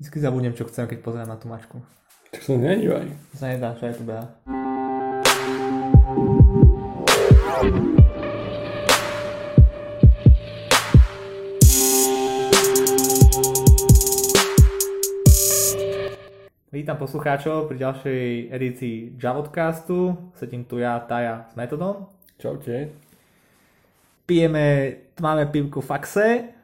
Vždycky zabudnem, čo chcem, keď pozerám na tú mačku. Tak sa nedívaj. Sa nedá, čo aj tu beha. Vítam poslucháčov pri ďalšej edícii Javodcastu. Sedím tu ja, Taja, s metodom. Čaute. Pijeme tmavé pivku Faxe.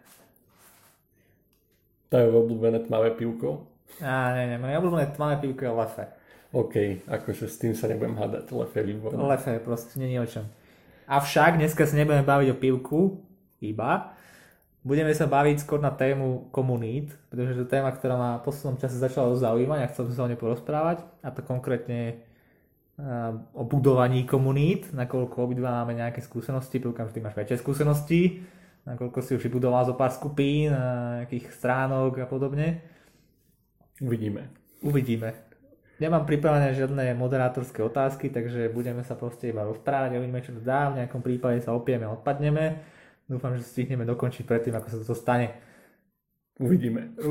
To je obľúbené tmavé pivko. Á, ne, ne, moje obľúbené tmavé pivko je Lefe. OK, akože s tým sa nebudem hádať. Lefe je výborné. Lefe proste není o čom. Avšak dneska sa nebudeme baviť o pivku, iba. Budeme sa baviť skôr na tému komunít, pretože to je téma, ktorá ma v poslednom čase začala zaujímať a chcel by sa o nej porozprávať. A to konkrétne o budovaní komunít, nakoľko obidva máme nejaké skúsenosti, prúkam, že ty máš väčšie skúsenosti, nakoľko si už vybudoval zo pár skupín, nejakých stránok a podobne. Uvidíme. Uvidíme. Nemám pripravené žiadne moderátorské otázky, takže budeme sa proste iba rozprávať uvidíme, čo to dá. V nejakom prípade sa opieme a odpadneme. Dúfam, že stihneme dokončiť predtým, ako sa to stane. Uvidíme.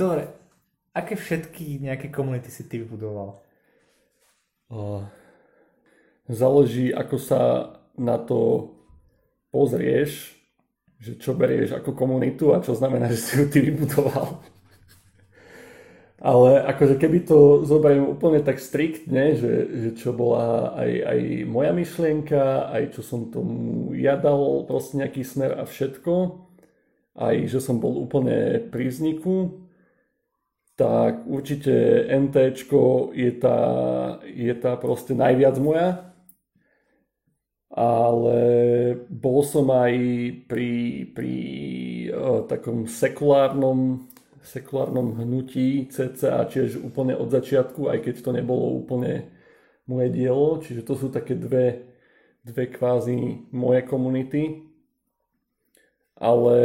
Dobre. Aké všetky nejaké komunity si ty vybudoval? Záleží, ako sa na to pozrieš, že čo berieš ako komunitu a čo znamená, že si ju ty vybudoval. Ale akože keby to zoberiem úplne tak striktne, že, že čo bola aj, aj moja myšlienka, aj čo som tomu ja dal proste nejaký smer a všetko, aj že som bol úplne pri vzniku, tak určite NT je tá, je tá proste najviac moja. Ale bol som aj pri, pri uh, takom sekulárnom sekulárnom hnutí CCA, čiže úplne od začiatku, aj keď to nebolo úplne moje dielo. Čiže to sú také dve, dve kvázi moje komunity. Ale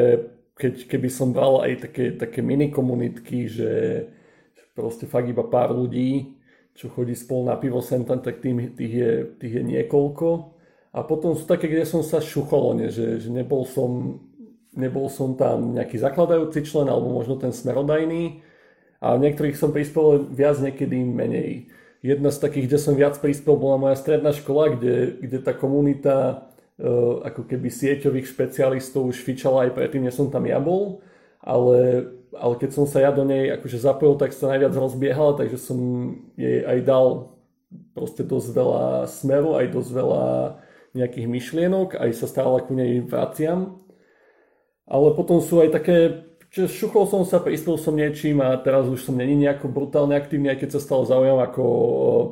keď, keby som bral aj také, také mini komunitky, že proste fakt iba pár ľudí, čo chodí spolu na pivo sem tam, tak tých, tých, je, tých je niekoľko. A potom sú také, kde som sa šuchol, že, že nebol som nebol som tam nejaký zakladajúci člen alebo možno ten smerodajný a v niektorých som prispel viac, niekedy menej. Jedna z takých, kde som viac prispel, bola moja stredná škola, kde, kde tá komunita uh, ako keby sieťových špecialistov už fičala aj predtým, než som tam ja bol, ale, ale keď som sa ja do nej akože zapojil, tak sa najviac rozbiehala, takže som jej aj dal proste dosť veľa smeru, aj dosť veľa nejakých myšlienok, aj sa stále ku nej vraciam ale potom sú aj také, že šuchol som sa, prispel som niečím a teraz už som není nejako brutálne aktívny, aj keď sa stalo zaujímavé ako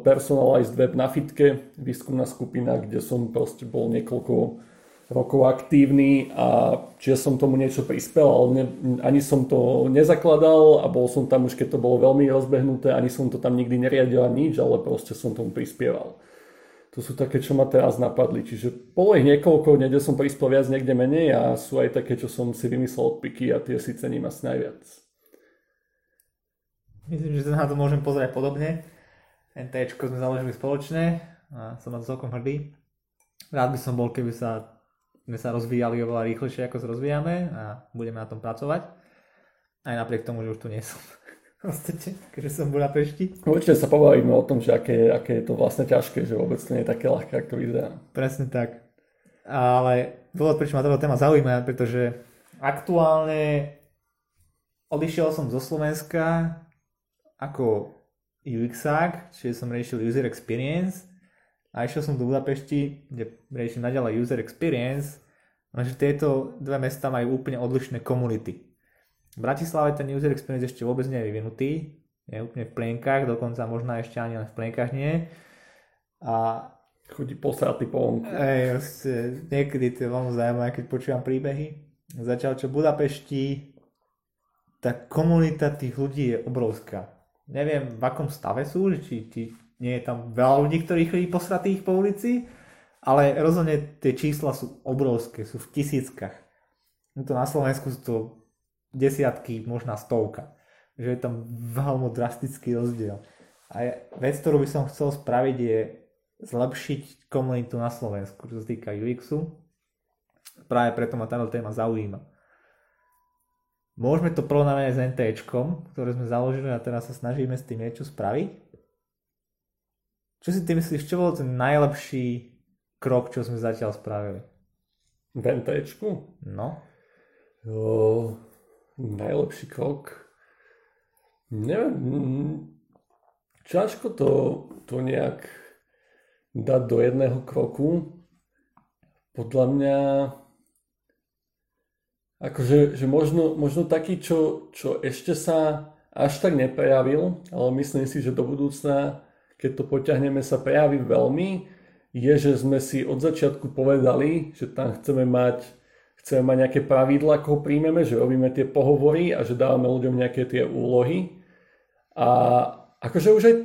personalized web na fitke, výskumná skupina, kde som proste bol niekoľko rokov aktívny a čiže som tomu niečo prispel, ale ne, ani som to nezakladal a bol som tam už, keď to bolo veľmi rozbehnuté, ani som to tam nikdy neriadil nič, ale proste som tomu prispieval. To sú také, čo ma teraz napadli. Čiže bolo ich niekoľko, niekde som prispel viac, niekde menej a sú aj také, čo som si vymyslel odpiky a tie si cením asi najviac. Myslím, že na to môžem pozrieť podobne. NT sme založili spoločne a som na to celkom hrdý. Rád by som bol, keby sa, sme sa rozvíjali oveľa rýchlejšie, ako sa rozvíjame a budeme na tom pracovať. Aj napriek tomu, že už tu nie som podstate, keďže som v Budapešti. Určite sa pobavíme o tom, že aké, aké je to vlastne ťažké, že vôbec to nie je také ľahké, ako to vyzerá. Presne tak. Ale dôvod, prečo ma táto téma zaujíma, pretože aktuálne odišiel som zo Slovenska ako UXák, čiže som riešil user experience a išiel som do Budapešti, kde riešim naďalej user experience, lenže tieto dve mesta majú úplne odlišné komunity. V Bratislave ten user experience ešte vôbec nie je vyvinutý, je úplne v plienkach, dokonca možno ešte ani len v plienkach nie. A chodí posratý po vonku. Ej, niekedy to je veľmi zaujímavé, keď počúvam príbehy. Začal čo v Budapešti, tá komunita tých ľudí je obrovská. Neviem, v akom stave sú, či, či nie je tam veľa ľudí, ktorí chodí posratých po ulici, ale rozhodne tie čísla sú obrovské, sú v tisíckach. No to na Slovensku sú to desiatky, možná stovka. Že je tam veľmi drastický rozdiel. A vec, ktorú by som chcel spraviť je zlepšiť komunitu na Slovensku, čo sa týka UXu. Práve preto ma táto téma zaujíma. Môžeme to porovnávať s NT, ktoré sme založili a teraz sa snažíme s tým niečo spraviť. Čo si ty myslíš, čo bol ten najlepší krok, čo sme zatiaľ spravili? V NT? No. O, najlepší krok? Neviem, ťažko to, to nejak dať do jedného kroku. Podľa mňa akože že možno, možno taký, čo, čo ešte sa až tak neprejavil, ale myslím si, že do budúcna, keď to poťahneme, sa prejaví veľmi, je, že sme si od začiatku povedali, že tam chceme mať, chceme mať nejaké pravidla, ako ho príjmeme, že robíme tie pohovory a že dávame ľuďom nejaké tie úlohy. A akože už aj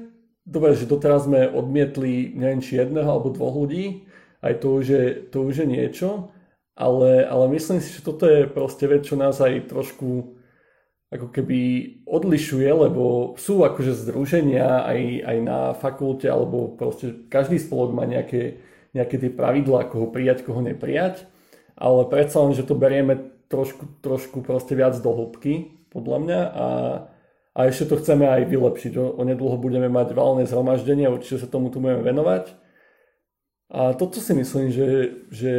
dobre, že doteraz sme odmietli neviem či jedného alebo dvoch ľudí, aj to už je, to už je niečo, ale, ale myslím si, že toto je proste vec, čo nás aj trošku ako keby odlišuje, lebo sú akože združenia aj, aj na fakulte, alebo proste každý spolok má nejaké, nejaké tie pravidlá, ako ho prijať, koho neprijať, ale predsa len, že to berieme trošku, trošku proste viac do hĺbky, podľa mňa, a a ešte to chceme aj vylepšiť. Onedlho budeme mať valné zhromaždenie, určite sa tomu tu budeme venovať. A toto si myslím, že, že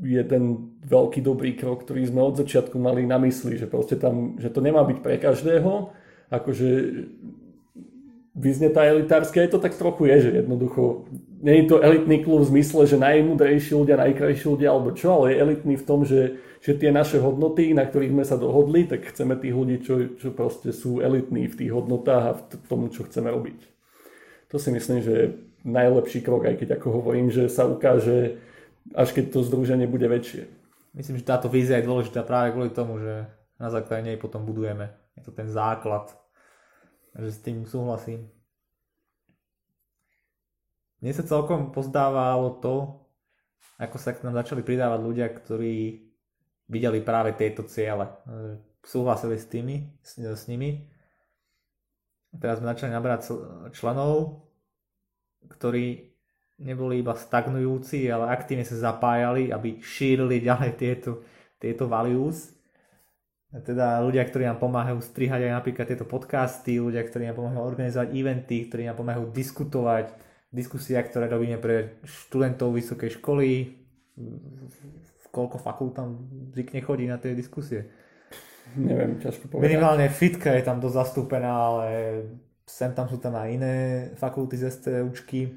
je ten veľký dobrý krok, ktorý sme od začiatku mali na mysli, že tam, že to nemá byť pre každého, akože vyznie tá elitárska, je to tak trochu je, že jednoducho nie je to elitný klub v zmysle, že najmudrejší ľudia, najkrajší ľudia alebo čo, ale je elitný v tom, že že tie naše hodnoty, na ktorých sme sa dohodli, tak chceme tých ľudí, čo, čo proste sú elitní v tých hodnotách a v tomu, čo chceme robiť. To si myslím, že je najlepší krok, aj keď ako hovorím, že sa ukáže, až keď to združenie bude väčšie. Myslím, že táto vízia je dôležitá práve kvôli tomu, že na základe nej potom budujeme. Je to ten základ. Takže s tým súhlasím. Mne sa celkom pozdávalo to, ako sa k nám začali pridávať ľudia, ktorí videli práve tieto ciele. E, súhlasili s, tými, s, s nimi. Teraz sme začali nabrať členov, ktorí neboli iba stagnujúci, ale aktívne sa zapájali, aby šírili ďalej tieto, tieto values. Teda ľudia, ktorí nám pomáhajú strihať aj napríklad tieto podcasty, ľudia, ktorí nám pomáhajú organizovať eventy, ktorí nám pomáhajú diskutovať, diskusia, ktoré robíme pre študentov vysokej školy, koľko fakult tam zvykne chodí na tie diskusie. Neviem, ťažko povedať. Minimálne fitka je tam dosť zastúpená, ale sem tam sú tam aj iné fakulty z STUčky.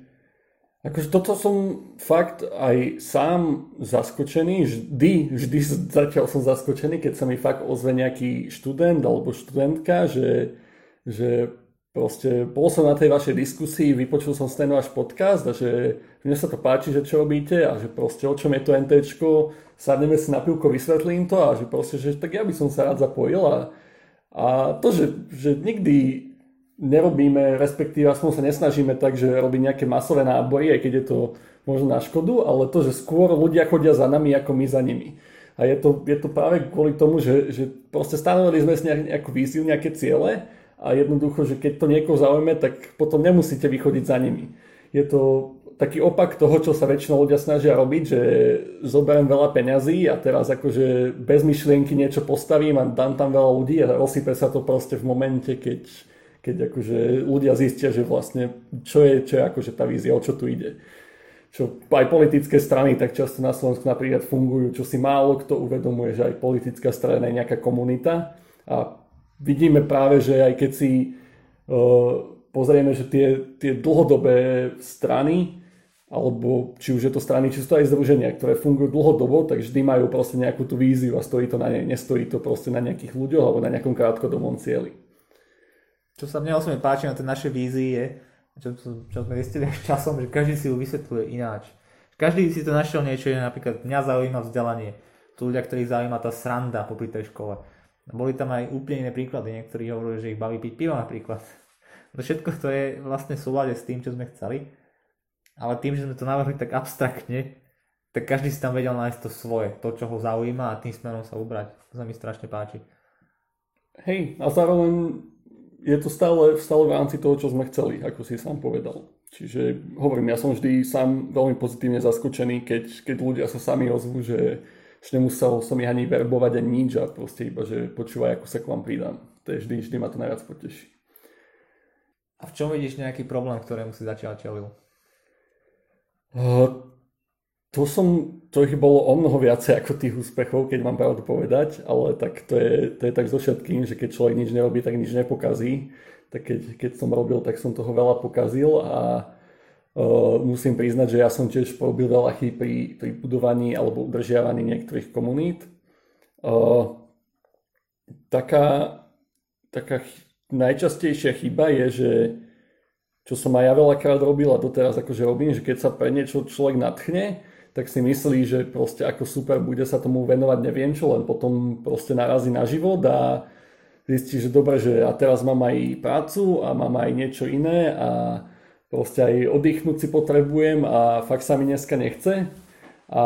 Akože toto som fakt aj sám zaskočený, vždy, vždy zatiaľ som zaskočený, keď sa mi fakt ozve nejaký študent alebo študentka, že, že proste bol som na tej vašej diskusii, vypočul som ten váš podcast a že mne sa to páči, že čo robíte a že proste o čom je to NTčko, sadneme si na pivko, vysvetlím to a že proste, že tak ja by som sa rád zapojil a, a to, že, že nikdy nerobíme, respektíve aspoň sa nesnažíme tak, že robiť nejaké masové náboje, keď je to možno na škodu, ale to, že skôr ľudia chodia za nami, ako my za nimi. A je to, je to práve kvôli tomu, že, že proste stanovili sme si nejakú víziu, nejaké ciele a jednoducho, že keď to niekoho zaujme, tak potom nemusíte vychodiť za nimi. Je to taký opak toho, čo sa väčšinou ľudia snažia robiť, že zoberiem veľa peňazí a teraz akože bez myšlienky niečo postavím a dám tam veľa ľudí a rozsype sa to proste v momente, keď, keď akože ľudia zistia, že vlastne čo je, čo je akože tá vízia, o čo tu ide. Čo aj politické strany tak často na Slovensku napríklad fungujú, čo si málo kto uvedomuje, že aj politická strana je nejaká komunita a vidíme práve, že aj keď si uh, pozrieme, že tie, tie dlhodobé strany, alebo či už je to strany, či sú to aj združenia, ktoré fungujú dlhodobo, tak vždy majú proste nejakú tú víziu a stojí to na nej, nestojí to proste na nejakých ľuďoch alebo na nejakom krátkodobom cieli. Čo sa mne osobne páči na tej našej vízii je, čo, čo sme zistili až časom, že každý si ju vysvetľuje ináč. Každý si to našiel niečo, že napríklad mňa zaujíma vzdelanie. Tu ľudia, ktorých zaujíma tá sranda popri tej škole boli tam aj úplne iné príklady. Niektorí hovorili, že ich baví piť pivo napríklad. To všetko to je vlastne v súlade s tým, čo sme chceli. Ale tým, že sme to navrhli tak abstraktne, tak každý si tam vedel nájsť to svoje, to, čo ho zaujíma a tým smerom sa ubrať. To sa mi strašne páči. Hej, a zároveň je to stále, stále v rámci toho, čo sme chceli, ako si sám povedal. Čiže hovorím, ja som vždy sám veľmi pozitívne zaskočený, keď, keď ľudia sa sami ozvú, že že nemusel som ich ani verbovať ani nič a proste iba, že počúvaj, ako sa k vám pridám. To je vždy, vždy ma to najviac poteší. A v čom vidíš nejaký problém, ktorému si zatiaľ čelil? Uh, to som, to ich bolo o mnoho viacej ako tých úspechov, keď mám pravdu povedať, ale tak to je, to je tak so všetkým, že keď človek nič nerobí, tak nič nepokazí. Tak keď, keď som robil, tak som toho veľa pokazil a Uh, musím priznať, že ja som tiež porobil veľa chýb pri, pri budovaní alebo udržiavaní niektorých komunít. Uh, taká, taká najčastejšia chyba je, že čo som aj ja veľakrát robil a doteraz akože robím, že keď sa pre niečo človek natchne, tak si myslí, že proste ako super bude sa tomu venovať neviem čo, len potom proste narazí na život a zistí, že dobre, že a teraz mám aj prácu a mám aj niečo iné a proste aj oddychnúť si potrebujem a fakt sa mi dneska nechce a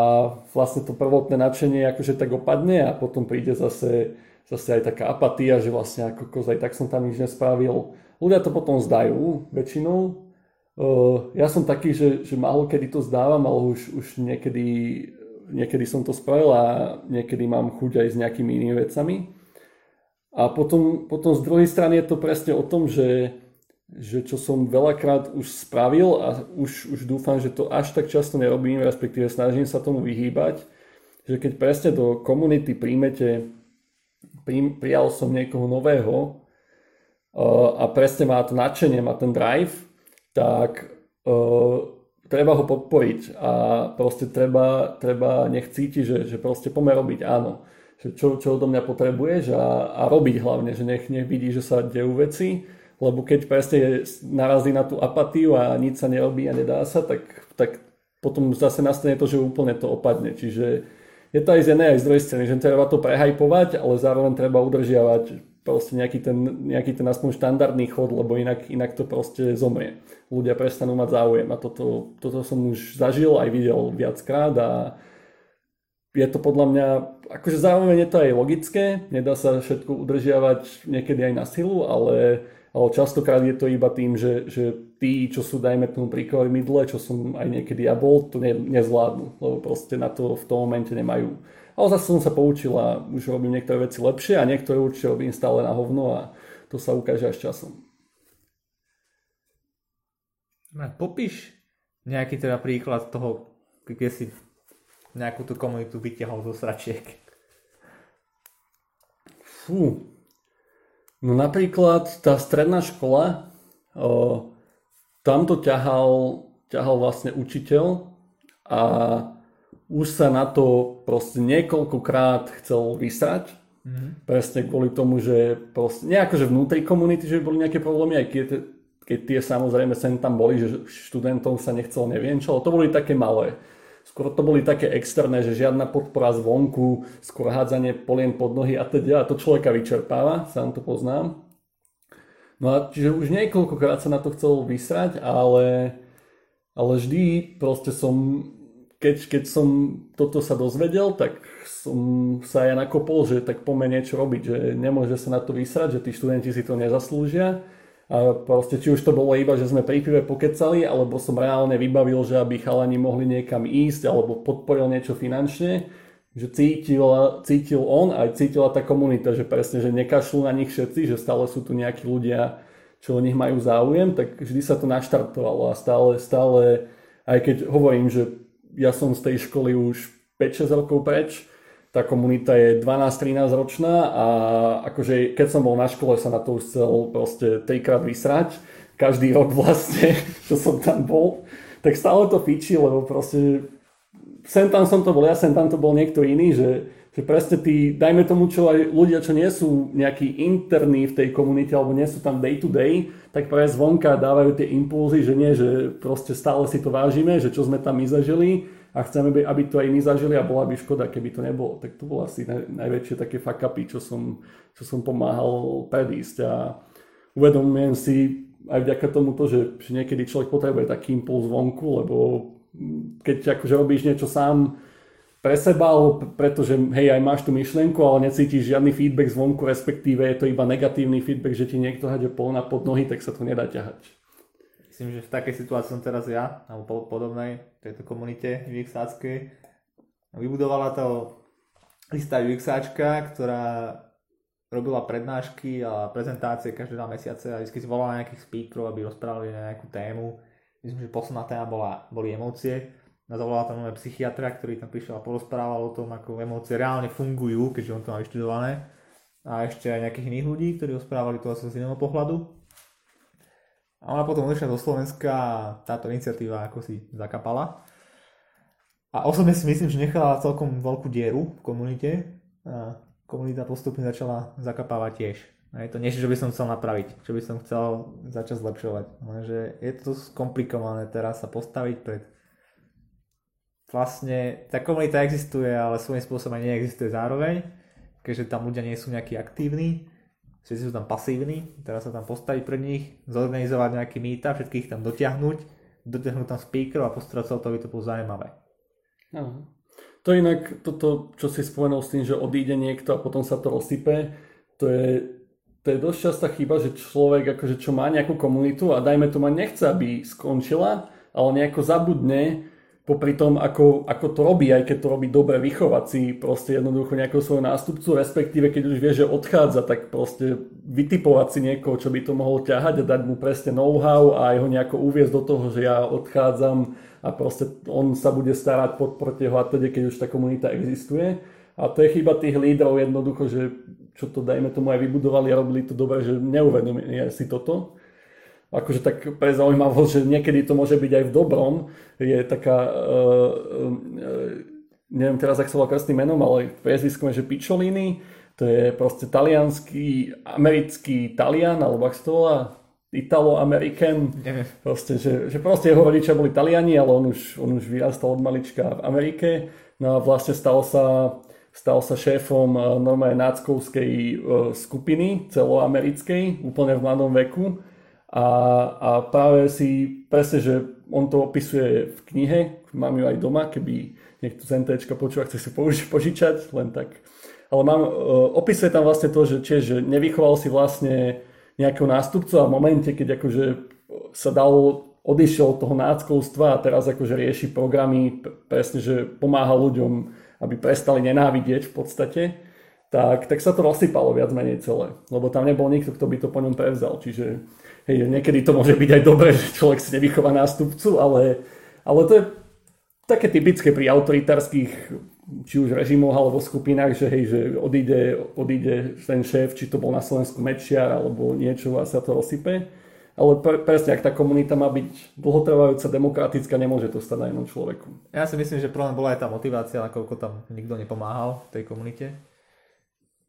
vlastne to prvotné nadšenie akože tak opadne a potom príde zase, zase aj taká apatia, že vlastne ako kozaj, tak som tam nič nespravil. Ľudia to potom zdajú väčšinou. Ja som taký, že, že málo kedy to zdávam, ale už, už niekedy, niekedy som to spravil a niekedy mám chuť aj s nejakými inými vecami. A potom, potom z druhej strany je to presne o tom, že že čo som veľakrát už spravil a už, už dúfam, že to až tak často nerobím, respektíve snažím sa tomu vyhýbať, že keď presne do komunity príjmete, prijal prijal som niekoho nového a presne má to nadšenie, má ten drive, tak uh, treba ho podporiť a proste treba, treba nech cíti, že, že proste pomer robiť áno. Že čo, čo odo mňa potrebuješ a, a robiť hlavne, že nech, nech vidí, že sa dejú veci lebo keď presne narazí na tú apatiu a nič sa nerobí a nedá sa, tak, tak potom zase nastane to, že úplne to opadne. Čiže je to aj z jednej aj z druhej strany, že treba to prehajpovať, ale zároveň treba udržiavať proste nejaký ten, nejaký ten aspoň štandardný chod, lebo inak, inak to proste zomrie. Ľudia prestanú mať záujem a toto, toto som už zažil aj videl viackrát a je to podľa mňa, akože zároveň je to aj logické, nedá sa všetko udržiavať niekedy aj na silu, ale ale častokrát je to iba tým, že, že tí, čo sú, dajme tomu pri mydle, čo som aj niekedy ja bol, to ne, nezvládnu, lebo proste na to v tom momente nemajú. Ale zase som sa poučil a už robím niektoré veci lepšie a niektoré určite robím stále na hovno a to sa ukáže až časom. Popíš nejaký teda príklad toho, kde si nejakú tú komunitu vytiahol zo sračiek. Fú, No napríklad tá stredná škola, o, tam to ťahal, ťahal vlastne učiteľ a už sa na to proste niekoľkokrát chcel vysrať. Mm-hmm. Presne kvôli tomu, že proste, nie akože vnútri komunity, že boli nejaké problémy, aj keď, keď tie samozrejme sem tam boli, že študentom sa nechcel neviem čo, ale to boli také malé. Skôr to boli také externé, že žiadna podpora zvonku, skôr hádzanie polien pod nohy a teda. A to človeka vyčerpáva, sám to poznám. No a čiže už niekoľkokrát sa na to chcel vysrať, ale, ale vždy proste som, keď, keď som toto sa dozvedel, tak som sa aj nakopol, že tak poďme niečo robiť, že nemôže sa na to vysrať, že tí študenti si to nezaslúžia. A proste, či už to bolo iba, že sme pri pive pokecali, alebo som reálne vybavil, že aby chalani mohli niekam ísť, alebo podporil niečo finančne, že cítil, cítil on aj cítila tá komunita, že presne, že nekašľú na nich všetci, že stále sú tu nejakí ľudia, čo o nich majú záujem, tak vždy sa to naštartovalo a stále, stále, aj keď hovorím, že ja som z tej školy už 5-6 rokov preč, tá komunita je 12-13 ročná a akože keď som bol na škole sa na to už chcel proste trikrát vysrať, každý rok vlastne, čo som tam bol, tak stále to fičí, lebo proste sem tam som to bol ja, sem tam to bol niekto iný, že, že presne tí, dajme tomu, čo aj ľudia, čo nie sú nejakí interní v tej komunite alebo nie sú tam day to day, tak práve zvonka dávajú tie impulzy, že nie, že proste stále si to vážime, že čo sme tam my zažili, a chceme, aby to aj my zažili a bola by škoda, keby to nebolo. Tak to bolo asi naj, najväčšie také fuck-upy, čo som, čo som pomáhal predísť a uvedomujem si aj vďaka tomuto, že, že niekedy človek potrebuje taký impuls vonku, lebo keď akože robíš niečo sám pre seba, alebo pretože hej, aj máš tú myšlienku, ale necítiš žiadny feedback zvonku, respektíve je to iba negatívny feedback, že ti niekto hade polna pod nohy, tak sa to nedá ťahať myslím, že v takej situácii som teraz ja, alebo podobnej tejto komunite ich Vybudovala to istá UXáčka, ktorá robila prednášky a prezentácie každé dva mesiace a vždy si volala nejakých speakerov, aby rozprávali na nejakú tému. Myslím, že posledná téma bola, boli emócie. A zavolala tam nové psychiatra, ktorý tam prišiel a porozprával o tom, ako emócie reálne fungujú, keďže on to má vyštudované. A ešte aj nejakých iných ľudí, ktorí rozprávali to asi z iného pohľadu. A ona potom odišla do Slovenska a táto iniciatíva ako si zakapala. A osobne si myslím, že nechala celkom veľkú dieru v komunite. A komunita postupne začala zakapávať tiež. A je to niečo, čo by som chcel napraviť, čo by som chcel začať zlepšovať. Lenže je to skomplikované teraz sa postaviť pred... Vlastne tá komunita existuje, ale svojím spôsobom aj neexistuje zároveň, keďže tam ľudia nie sú nejakí aktívni, všetci sú tam pasívni, teraz sa tam postaviť pred nich, zorganizovať nejaký meetup, všetkých tam dotiahnuť, dotiahnuť tam speakerov a postarať sa o to, aby to bolo zaujímavé. Aha. To inak, toto, čo si spomenul s tým, že odíde niekto a potom sa to rozsype, to je, to je dosť častá chyba, že človek akože čo má nejakú komunitu a dajme ma nechce, aby skončila, ale nejako zabudne popri tom, ako, ako to robí, aj keď to robí dobre, vychovať si proste jednoducho nejakého svojho nástupcu, respektíve keď už vie, že odchádza, tak proste vytipovať si niekoho, čo by to mohol ťahať a dať mu presne know-how a aj ho nejako uviezť do toho, že ja odchádzam a proste on sa bude starať pod jeho a tedy, keď už tá komunita existuje. A to je chyba tých lídrov jednoducho, že čo to dajme tomu aj vybudovali a robili to dobre, že neuvedomia si toto. Akože tak pre zaujímavosť, že niekedy to môže byť aj v dobrom, je taká, uh, uh, neviem teraz, ak sa volá krstným menom, ale priezviskom je, že Picciolini, to je proste talianský, americký Talian, alebo ak sa to volá, Italo-American, proste, že, že proste jeho rodičia boli Taliani, ale on už, on už vyrastal od malička v Amerike, no a vlastne stal sa, stal sa šéfom eh, normálne náckovskej skupiny celoamerickej, úplne v mladom veku a, a práve si presne, že on to opisuje v knihe, mám ju aj doma, keby niekto z NTčka počúva, chce si poži- požičať, len tak. Ale mám, uh, opisuje tam vlastne to, že, čiže, že nevychoval si vlastne nejakého nástupcu a v momente, keď akože sa dal, odišiel od toho náckovstva a teraz akože rieši programy, presne, že pomáha ľuďom, aby prestali nenávidieť v podstate, tak, tak sa to rozsypalo viac menej celé. Lebo tam nebol nikto, kto by to po ňom prevzal. Čiže hej, niekedy to môže byť aj dobré, že človek si nevychová nástupcu, ale, ale to je také typické pri autoritárskych či už režimoch alebo skupinách, že hej, že odíde, odíde ten šéf, či to bol na Slovensku Mečiar alebo niečo a sa to rozsype. Ale pre, presne, ak tá komunita má byť dlhotrvajúca, demokratická, nemôže to stať na jednom človeku. Ja si myslím, že problém bola aj tá motivácia, nakoľko tam nikto nepomáhal v tej komunite.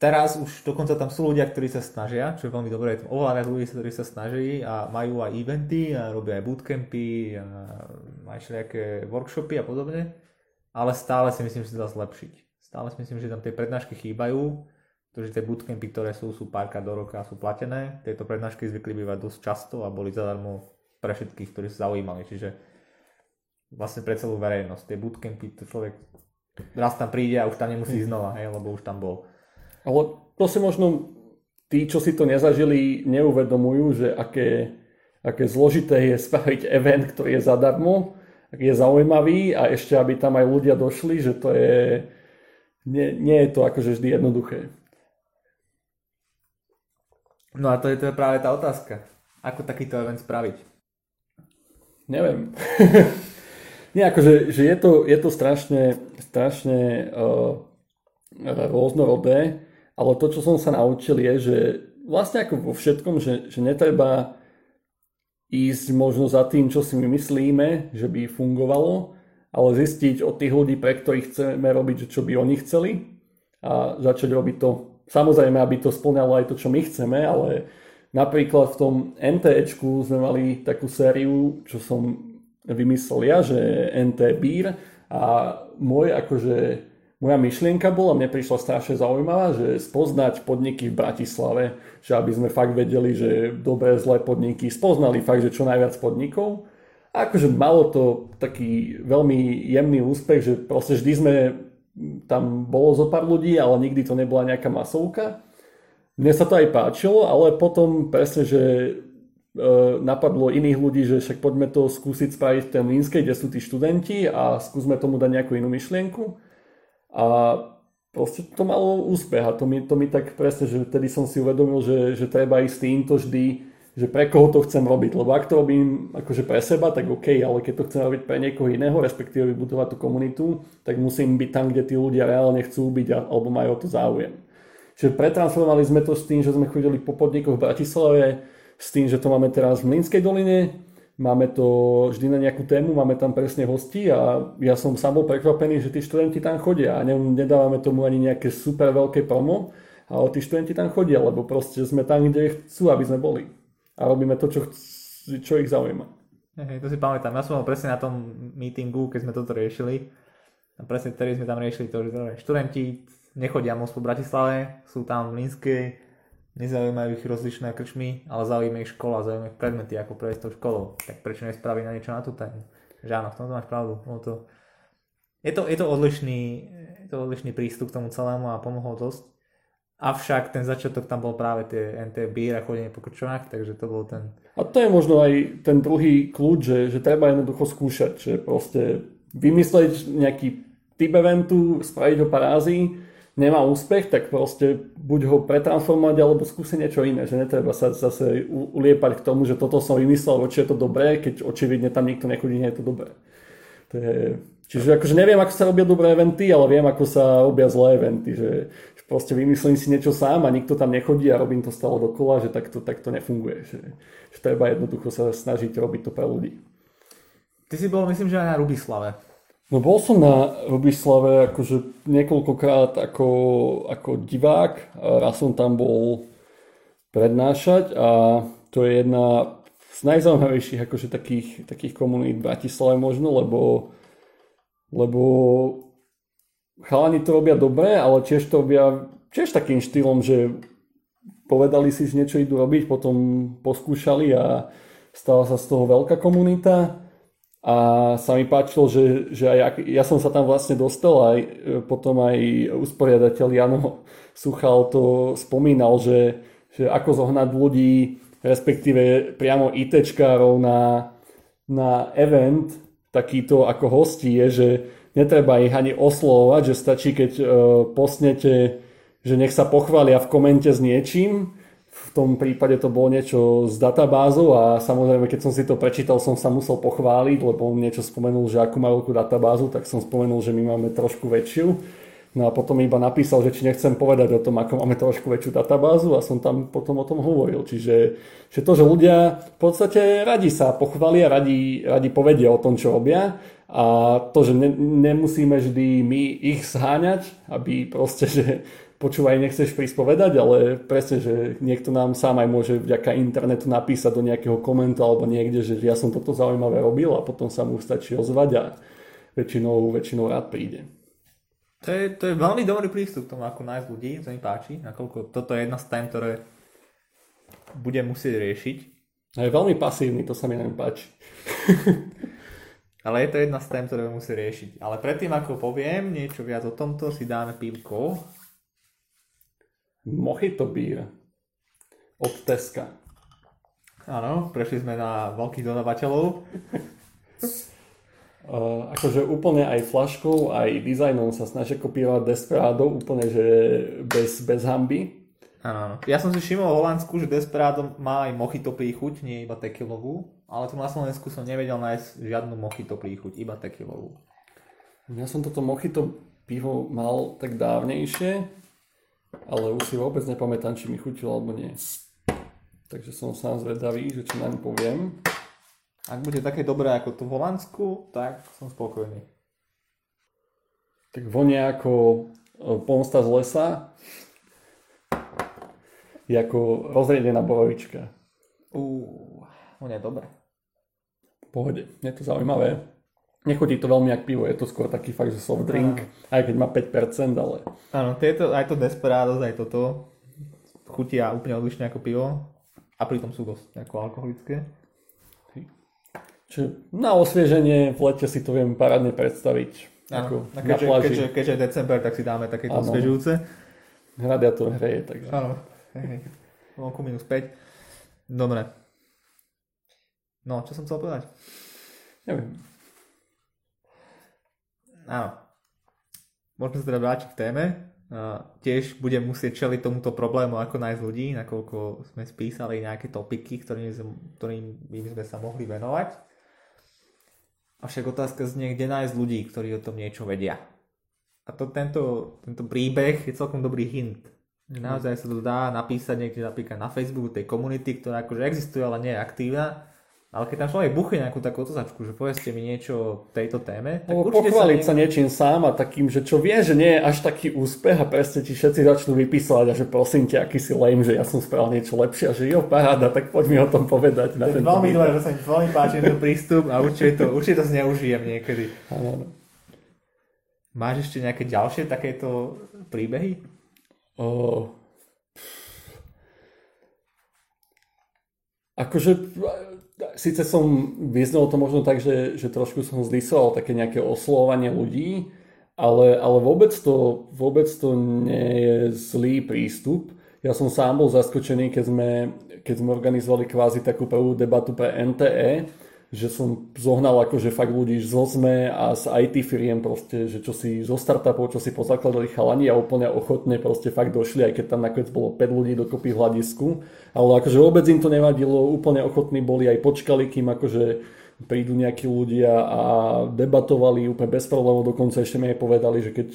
Teraz už dokonca tam sú ľudia, ktorí sa snažia, čo je veľmi dobré, je tam oveľa viac ľudí, ktorí sa snaží a majú aj eventy a robia aj bootcampy a majú všelijaké workshopy a podobne ale stále si myslím, že sa dá zlepšiť. Stále si myslím, že tam tie prednášky chýbajú, pretože tie bootcampy, ktoré sú, sú párka do roka a sú platené. Tieto prednášky zvykli bývať dosť často a boli zadarmo pre všetkých, ktorí sa zaujímali. Čiže vlastne pre celú verejnosť. Tie bootcampy, to človek raz tam príde a už tam nemusí znova, hej, lebo už tam bol. Ale to si možno tí, čo si to nezažili, neuvedomujú, že aké, aké zložité je spraviť event, ktorý je zadarmo je zaujímavý a ešte, aby tam aj ľudia došli, že to je, nie, nie je to akože vždy jednoduché. No a to je, to je práve tá otázka. Ako takýto event spraviť? Neviem. nie, akože že je, to, je to strašne, strašne uh, rôznorodé, ale to, čo som sa naučil je, že vlastne ako vo všetkom, že, že netreba ísť možno za tým, čo si my myslíme, že by fungovalo, ale zistiť od tých ľudí, pre ktorých chceme robiť, čo by oni chceli a začať robiť to. Samozrejme, aby to splňalo aj to, čo my chceme, ale napríklad v tom NTEčku sme mali takú sériu, čo som vymyslel ja, že NT Beer a môj akože moja myšlienka bola, mne prišla strašne zaujímavá, že spoznať podniky v Bratislave, že aby sme fakt vedeli, že dobré, zlé podniky, spoznali fakt, že čo najviac podnikov. A akože malo to taký veľmi jemný úspech, že proste vždy sme, tam bolo zo pár ľudí, ale nikdy to nebola nejaká masovka. Mne sa to aj páčilo, ale potom presne, že e, napadlo iných ľudí, že však poďme to skúsiť spraviť v ten Línskej, kde sú tí študenti a skúsme tomu dať nejakú inú myšlienku. A proste to malo úspech a to mi, to mi tak presne, že vtedy som si uvedomil, že, že treba ísť týmto vždy, že pre koho to chcem robiť, lebo ak to robím akože pre seba, tak OK, ale keď to chcem robiť pre niekoho iného, respektíve vybudovať tú komunitu, tak musím byť tam, kde tí ľudia reálne chcú byť alebo majú o to záujem. Čiže pretransformovali sme to s tým, že sme chodili po podnikoch v Bratislave, s tým, že to máme teraz v Mlínskej doline, máme to vždy na nejakú tému, máme tam presne hosti a ja som sám bol prekvapený, že tí študenti tam chodia a nedávame tomu ani nejaké super veľké promo, ale tí študenti tam chodia, lebo proste sme tam, kde chcú, aby sme boli. A robíme to, čo, chc- čo ich zaujíma. Hej, to si pamätám. Ja som bol presne na tom meetingu, keď sme toto riešili. A presne vtedy sme tam riešili to, že študenti nechodia moc po Bratislave, sú tam v Línskej, nezaujímajú ich rozličné krčmy, ale zaujíma ich škola, zaujíma ich predmety, ako prejsť tou školou. Tak prečo nespraviť na niečo na tú tému? Že áno, v tomto máš pravdu. No to... Je, to, je, to odlišný, je to odlišný prístup k tomu celému a pomohol dosť. Avšak ten začiatok tam bol práve tie NT Beer a chodenie po krčmách, takže to bol ten... A to je možno aj ten druhý kľúč, že, že treba jednoducho skúšať, že proste vymysleť nejaký typ eventu, spraviť ho parázy, nemá úspech, tak proste buď ho pretransformovať alebo skúsiť niečo iné, že netreba sa zase uliepať k tomu, že toto som vymyslel, či je to dobré, keď očividne tam nikto nechodí, nie je to dobré. To je, čiže akože neviem, ako sa robia dobré eventy, ale viem, ako sa robia zlé eventy, že proste vymyslím si niečo sám a nikto tam nechodí a robím to stále dokola, že takto, takto nefunguje. Že, že treba jednoducho sa snažiť robiť to pre ľudí. Ty si bol, myslím, že aj na Rubislave. No bol som na Rubislave akože niekoľkokrát ako, ako divák. Raz som tam bol prednášať a to je jedna z najzaujímavejších akože takých, takých komunít v Bratislave možno, lebo, lebo chalani to robia dobre, ale tiež to robia tiež takým štýlom, že povedali si, že niečo idú robiť, potom poskúšali a stala sa z toho veľká komunita a sa mi páčilo, že, že aj ja som sa tam vlastne dostal aj e, potom aj usporiadateľ Jano Suchal to spomínal, že, že ako zohnať ľudí, respektíve priamo ITčkárov na, na event takýto ako hostí je, že netreba ich ani oslovovať, že stačí, keď uh, posnete, že nech sa pochvália v komente s niečím, v tom prípade to bolo niečo z databázou a samozrejme, keď som si to prečítal, som sa musel pochváliť, lebo on niečo spomenul, že akú majú databázu, tak som spomenul, že my máme trošku väčšiu. No a potom iba napísal, že či nechcem povedať o tom, ako máme trošku väčšiu databázu a som tam potom o tom hovoril. Čiže že to, že ľudia v podstate radi sa pochvália, radi, radi povedia o tom, čo robia a to, že ne, nemusíme vždy my ich zháňať, aby proste, že počúvaj, nechceš prísť povedať, ale presne, že niekto nám sám aj môže vďaka internetu napísať do nejakého komentu alebo niekde, že ja som toto zaujímavé robil a potom sa mu stačí ozvať a väčšinou, väčšinou rád príde. To je, to je veľmi dobrý prístup k tomu, ako nájsť ľudí, to mi páči, nakoľko toto je jedna z tém, ktoré budem musieť riešiť. A je veľmi pasívny, to sa mi neviem páči. Ale je to jedna z tém, ktoré musí riešiť. Ale predtým, ako poviem niečo viac o tomto, si dáme pivko Mojito beer od Teska. Áno, prešli sme na veľkých dodávateľov. Uh, akože úplne aj flaškou, aj dizajnom sa snažia kopírovať Desperado, úplne že bez, bez hamby. Áno, Ja som si všimol v Holandsku, že Desperado má aj mochito príchuť, nie iba tekilovú, ale tu na Slovensku som nevedel nájsť žiadnu mochito príchuť, iba tekilovú. Ja som toto mochito pivo mal tak dávnejšie, ale už si vôbec nepamätám, či mi chutilo alebo nie. Takže som sám zvedavý, že čo naň poviem. Ak bude také dobré ako tu v Holandsku, tak som spokojný. Tak vonia ako e, pomsta z lesa. Je ako rozriedená borovička. Uuu, vonia dobre. Pohode, je to zaujímavé. Nechutí to veľmi jak pivo, je to skôr taký fakt, že soft drink, aj keď má 5%, ale... Áno, tieto, aj to Desperados, aj toto chutia úplne odlišne ako pivo a pritom sú dosť ako alkoholické. Čiže na osvieženie v lete si to viem parádne predstaviť. Áno, ako keďže, na keďže, keďže je december, tak si dáme takéto ano. osviežujúce. Radiátor hreje, takže... Áno, vonku minus 5. Dobre. No, čo som chcel povedať? Neviem. Áno. Môžeme sa teda vrátiť k téme. tiež budem musieť čeliť tomuto problému, ako nájsť ľudí, nakoľko sme spísali nejaké topiky, ktorým, ktorým by sme sa mohli venovať. Avšak otázka znie, kde nájsť ľudí, ktorí o tom niečo vedia. A to, tento, tento príbeh je celkom dobrý hint. Mm. Naozaj sa to dá napísať niekde napríklad na Facebooku tej komunity, ktorá akože existuje, ale nie je aktívna ale keď tam človek buchne nejakú takú otozačku, že povedzte mi niečo o tejto téme, tak no, pochváliť sa, nie... sa niečím sám a takým, že čo vie, že nie je až taký úspech a presne ti všetci začnú vypísať a že prosím ťa, aký si lame, že ja som spravil niečo lepšie a že jo, paráda, tak poď mi o tom povedať. Na ten veľmi dobré, že sa mi veľmi páči ten prístup a určite to, určite to zneužijem niekedy. Ano. Máš ešte nejaké ďalšie takéto príbehy? O... Akože síce som vyznal to možno tak, že, že trošku som zdisoval také nejaké oslovanie ľudí, ale, ale vôbec, to, vôbec to nie je zlý prístup. Ja som sám bol zaskočený, keď sme, keď sme organizovali kvázi takú prvú debatu pre NTE, že som zohnal akože fakt ľudí z OZME a z IT firiem proste, že čo si zo startupov, čo si pozakladali chalani a úplne ochotne proste fakt došli, aj keď tam nakoniec bolo 5 ľudí dokopy v hľadisku. Ale akože vôbec im to nevadilo, úplne ochotní boli aj počkali, kým akože prídu nejakí ľudia a debatovali úplne bez problémov, dokonca ešte mi aj povedali, že keď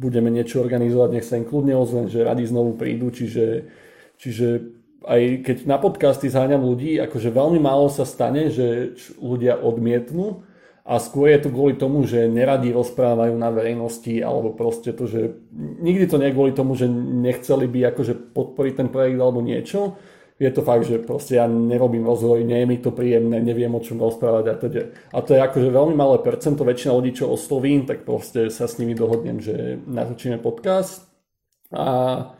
budeme niečo organizovať, nech sa im kľudne ozven, že radi znovu prídu, čiže, čiže aj keď na podcasty zháňam ľudí, akože veľmi málo sa stane, že ľudia odmietnú a skôr je to kvôli tomu, že neradi rozprávajú na verejnosti alebo proste to, že nikdy to nie je kvôli tomu, že nechceli by akože podporiť ten projekt alebo niečo. Je to fakt, že proste ja nerobím rozvoj, nie je mi to príjemné, neviem o čom rozprávať a teda. A to je akože veľmi malé percento, väčšina ľudí, čo oslovím, tak proste sa s nimi dohodnem, že natočíme podcast. A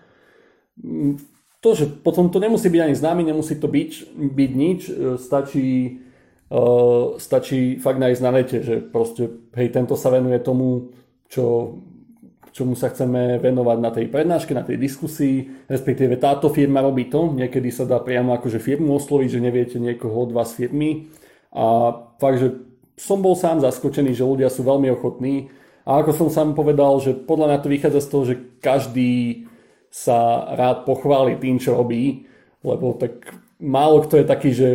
to, že potom to nemusí byť ani známy, nemusí to byť, byť nič, e, stačí, uh, stačí fakt nájsť na nete, že proste, hej, tento sa venuje tomu, čo, čomu sa chceme venovať na tej prednáške, na tej diskusii, respektíve táto firma robí to, niekedy sa dá priamo akože firmu osloviť, že neviete niekoho od vás firmy. A fakt, že som bol sám zaskočený, že ľudia sú veľmi ochotní. A ako som sám povedal, že podľa mňa to vychádza z toho, že každý sa rád pochváli tým, čo robí, lebo tak málo kto je taký, že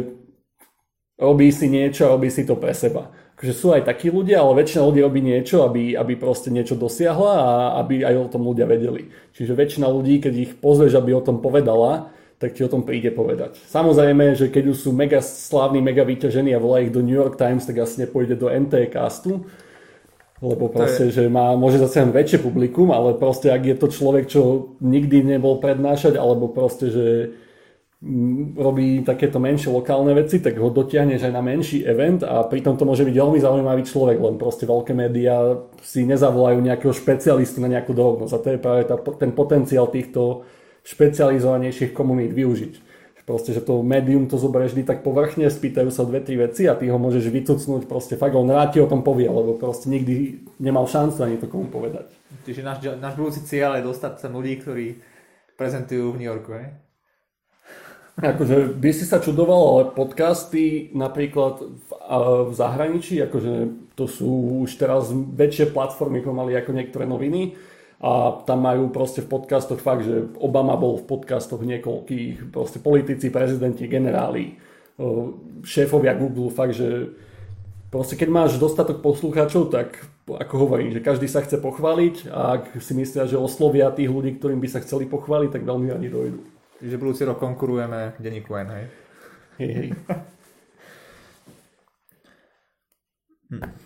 robí si niečo a robí si to pre seba. Akože sú aj takí ľudia, ale väčšina ľudí robí niečo, aby, aby proste niečo dosiahla a aby aj o tom ľudia vedeli. Čiže väčšina ľudí, keď ich pozrieš, aby o tom povedala, tak ti o tom príde povedať. Samozrejme, že keď už sú mega slávni, mega vyťažení a volá ich do New York Times, tak asi nepôjde do NT castu, lebo proste, je... že má, môže zase len väčšie publikum, ale proste ak je to človek, čo nikdy nebol prednášať, alebo proste, že robí takéto menšie lokálne veci, tak ho dotiahneš aj na menší event a pritom to môže byť veľmi zaujímavý človek, len proste veľké médiá si nezavolajú nejakého špecialistu na nejakú dohodnosť a to je práve tá, ten potenciál týchto špecializovanejších komunít využiť. Proste, že to médium to zoberie vždy tak povrchne, spýtajú sa dve, tri veci a ty ho môžeš vycucnúť, proste fakt on rád ti o tom povie, lebo proste nikdy nemal šancu ani to komu povedať. Čiže náš, náš budúci cieľ je dostať sa ľudí, ktorí prezentujú v New Yorku, ne? Akože by si sa čudoval, ale podcasty napríklad v, v zahraničí, akože to sú už teraz väčšie platformy pomaly ako niektoré noviny, a tam majú proste v podcastoch fakt, že Obama bol v podcastoch niekoľkých, proste politici, prezidenti, generáli, šéfovia Google, fakt, že proste keď máš dostatok poslucháčov, tak ako hovorím, že každý sa chce pochváliť a ak si myslia, že oslovia tých ľudí, ktorým by sa chceli pochváliť, tak veľmi ani dojdu. Čiže budúci rok konkurujeme denníku N, hej? Hej, hej. hm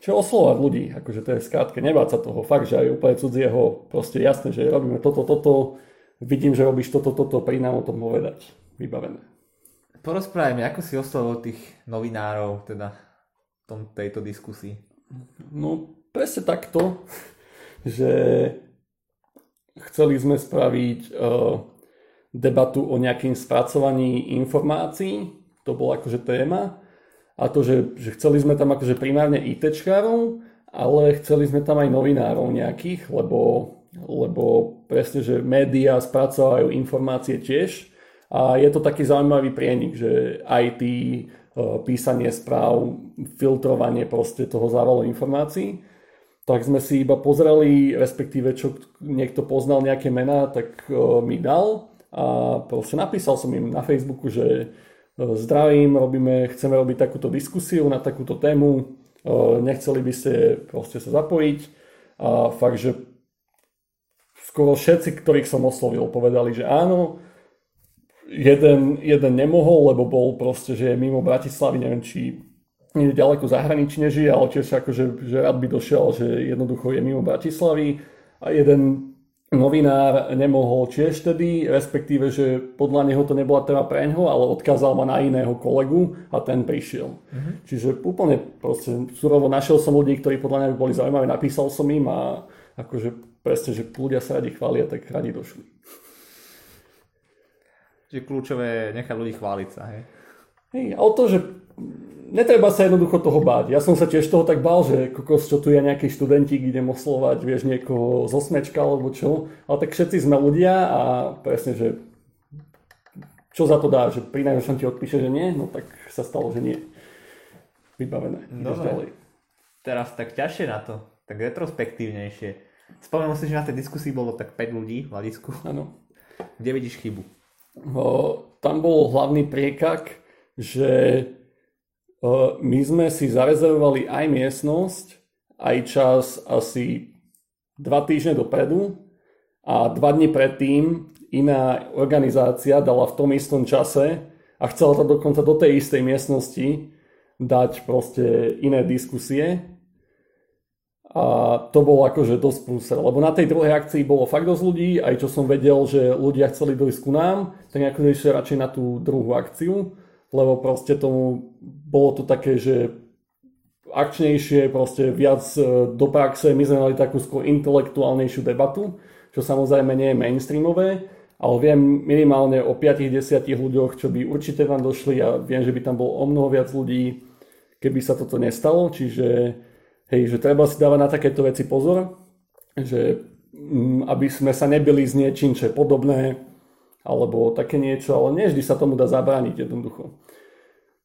čo oslovať ľudí, akože to je skrátke, nebáť sa toho, fakt, že aj úplne cudzieho, proste jasné, že robíme toto, toto, vidím, že robíš toto, toto, pri nám o tom povedať, vybavené. Porozprávaj mi, ako si oslovil tých novinárov, teda v tom, tejto diskusii? No, presne takto, že chceli sme spraviť uh, debatu o nejakým spracovaní informácií, to bola akože téma, a to, že, že chceli sme tam akože primárne ITčkárov, ale chceli sme tam aj novinárov nejakých, lebo, lebo presne, že médiá spracovajú informácie tiež a je to taký zaujímavý prienik, že IT, písanie správ, filtrovanie proste toho závalu informácií. tak sme si iba pozreli, respektíve čo niekto poznal nejaké mená, tak uh, mi dal a proste napísal som im na Facebooku, že zdravím, robíme, chceme robiť takúto diskusiu na takúto tému, uh, nechceli by ste proste sa zapojiť a fakt, že skoro všetci, ktorých som oslovil, povedali, že áno, jeden, jeden nemohol, lebo bol proste, že je mimo Bratislavy, neviem, či je ďaleko zahraničí nežije, ale tiež akože, že rád by došiel, že jednoducho je mimo Bratislavy. A jeden novinár nemohol tiež tedy, respektíve, že podľa neho to nebola téma pre ňoho, ale odkázal ma na iného kolegu a ten prišiel. Mm-hmm. Čiže úplne proste surovo našiel som ľudí, ktorí podľa mňa boli zaujímaví, napísal som im a akože presne, že ľudia sa radi chvália, tak radi došli. Čiže kľúčové je nechať ľudí chváliť sa, hej? Hej, ale to, že netreba sa jednoducho toho báť. Ja som sa tiež toho tak bál, že kokos, čo tu je nejaký študentík, idem oslovať, vieš, niekoho z osmečka alebo čo. Ale tak všetci sme ľudia a presne, že čo za to dá, že pri najvyššom ti odpíše, že nie, no tak sa stalo, že nie. Vybavené. Dobre. Teraz tak ťažšie na to, tak retrospektívnejšie. Spomenul si, že na tej diskusii bolo tak 5 ľudí v hľadisku. Áno. Kde vidíš chybu? O, tam bol hlavný priekak, že my sme si zarezervovali aj miestnosť, aj čas asi dva týždne dopredu a dva dni predtým iná organizácia dala v tom istom čase a chcela to dokonca do tej istej miestnosti dať proste iné diskusie. A to bolo akože dosť prúser, lebo na tej druhej akcii bolo fakt dosť ľudí, aj čo som vedel, že ľudia chceli dojsť ku nám, tak akože išli radšej na tú druhú akciu lebo proste tomu bolo to také, že akčnejšie, proste viac e, do praxe. My sme mali takú skôr intelektuálnejšiu debatu, čo samozrejme nie je mainstreamové, ale viem minimálne o 5-10 ľuďoch, čo by určite tam došli a viem, že by tam bolo o mnoho viac ľudí, keby sa toto nestalo. Čiže hej, že treba si dávať na takéto veci pozor, že mm, aby sme sa nebili s niečím, čo je podobné, alebo také niečo, ale nie vždy sa tomu dá zabrániť jednoducho.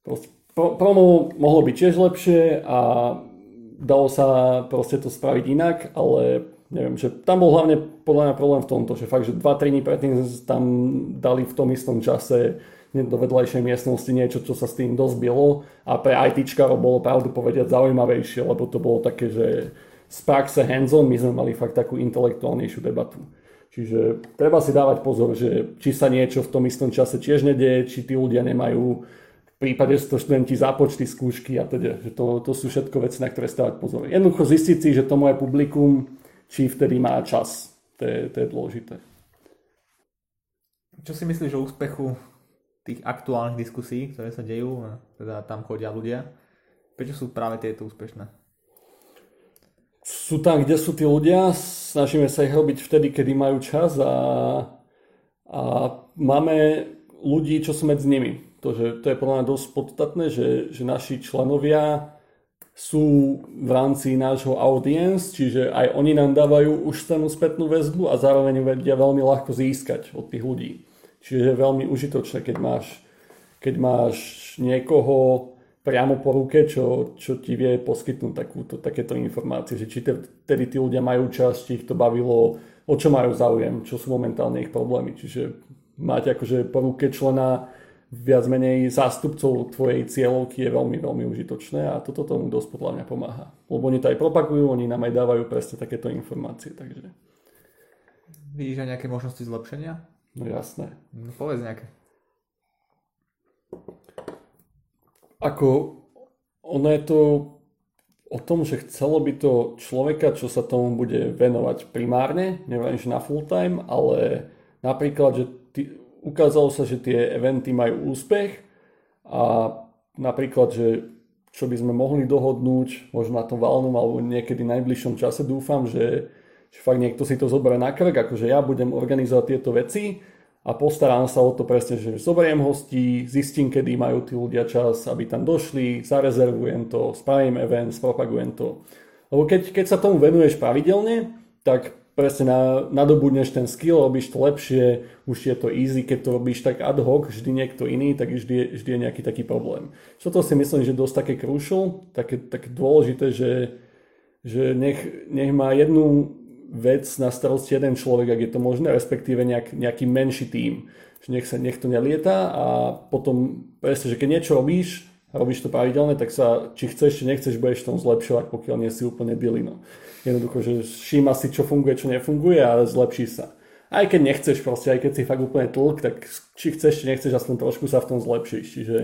Proste, promo mohlo byť tiež lepšie a dalo sa proste to spraviť inak, ale neviem, že tam bol hlavne podľa mňa problém v tomto, že fakt, že 2-3 dní predtým tam dali v tom istom čase do vedľajšej miestnosti niečo, čo sa s tým dozbielo a pre ITčkarov bolo pravdu povedať zaujímavejšie, lebo to bolo také, že z praxe hands-on my sme mali fakt takú intelektuálnejšiu debatu. Čiže treba si dávať pozor, že či sa niečo v tom istom čase tiež nedieje, či tí ľudia nemajú v prípade, že to študenti zápočty, skúšky a teda, že to, to sú všetko veci, na ktoré si dávať pozor. Jednoducho zistiť si, že to moje publikum, či vtedy má čas. To je, to je dôležité. Čo si myslíš o úspechu tých aktuálnych diskusí, ktoré sa dejú, teda tam chodia ľudia? Prečo sú práve tieto úspešné? Sú tam, kde sú tí ľudia, snažíme sa ich robiť vtedy, kedy majú čas a, a máme ľudí, čo sú medzi nimi. To, že, to je podľa mňa dosť podstatné, že, že naši členovia sú v rámci nášho audience, čiže aj oni nám dávajú už cenú spätnú väzbu a zároveň vedia veľmi ľahko získať od tých ľudí. Čiže je veľmi užitočné, keď máš, keď máš niekoho, priamo po ruke, čo, čo ti vie poskytnúť takúto, takéto informácie, že či tedy tí ľudia majú čas, či ich to bavilo, o čo majú záujem, čo sú momentálne ich problémy. Čiže mať akože po ruke člena viac menej zástupcov tvojej cieľovky je veľmi, veľmi užitočné a toto tomu dosť podľa mňa pomáha. Lebo oni to aj propagujú, oni nám aj dávajú presne takéto informácie, takže... Vidíš aj nejaké možnosti zlepšenia? No jasné. No povedz nejaké. Ako ono je to o tom, že chcelo by to človeka, čo sa tomu bude venovať primárne, neviem, že na full time, ale napríklad, že ty, ukázalo sa, že tie eventy majú úspech a napríklad, že čo by sme mohli dohodnúť, možno na tom valnom alebo niekedy najbližšom čase dúfam, že, že fakt niekto si to zoberie na krk, akože ja budem organizovať tieto veci a postarám sa o to presne, že zoberiem hostí, zistím, kedy majú tí ľudia čas, aby tam došli, zarezervujem to, spravím event, propagujem to. Lebo keď, keď sa tomu venuješ pravidelne, tak presne na, nadobudneš ten skill, robíš to lepšie, už je to easy, keď to robíš tak ad hoc, vždy niekto iný, tak vždy, vždy je nejaký taký problém. Čo si myslím, že je dosť také crucial, také, také dôležité, že, že nech, nech má jednu vec na starosti jeden človek, ak je to možné, respektíve nejak, nejaký menší tím. Že nech, sa, nech to nelieta a potom presne, že keď niečo robíš, robíš to pravidelne, tak sa, či chceš, či nechceš, budeš v tom zlepšovať, pokiaľ nie si úplne bylino. Jednoducho, že všíma si, čo funguje, čo nefunguje a zlepší sa. Aj keď nechceš proste, aj keď si fakt úplne tlk, tak či chceš, či nechceš, aspoň trošku sa v tom zlepšíš. Čiže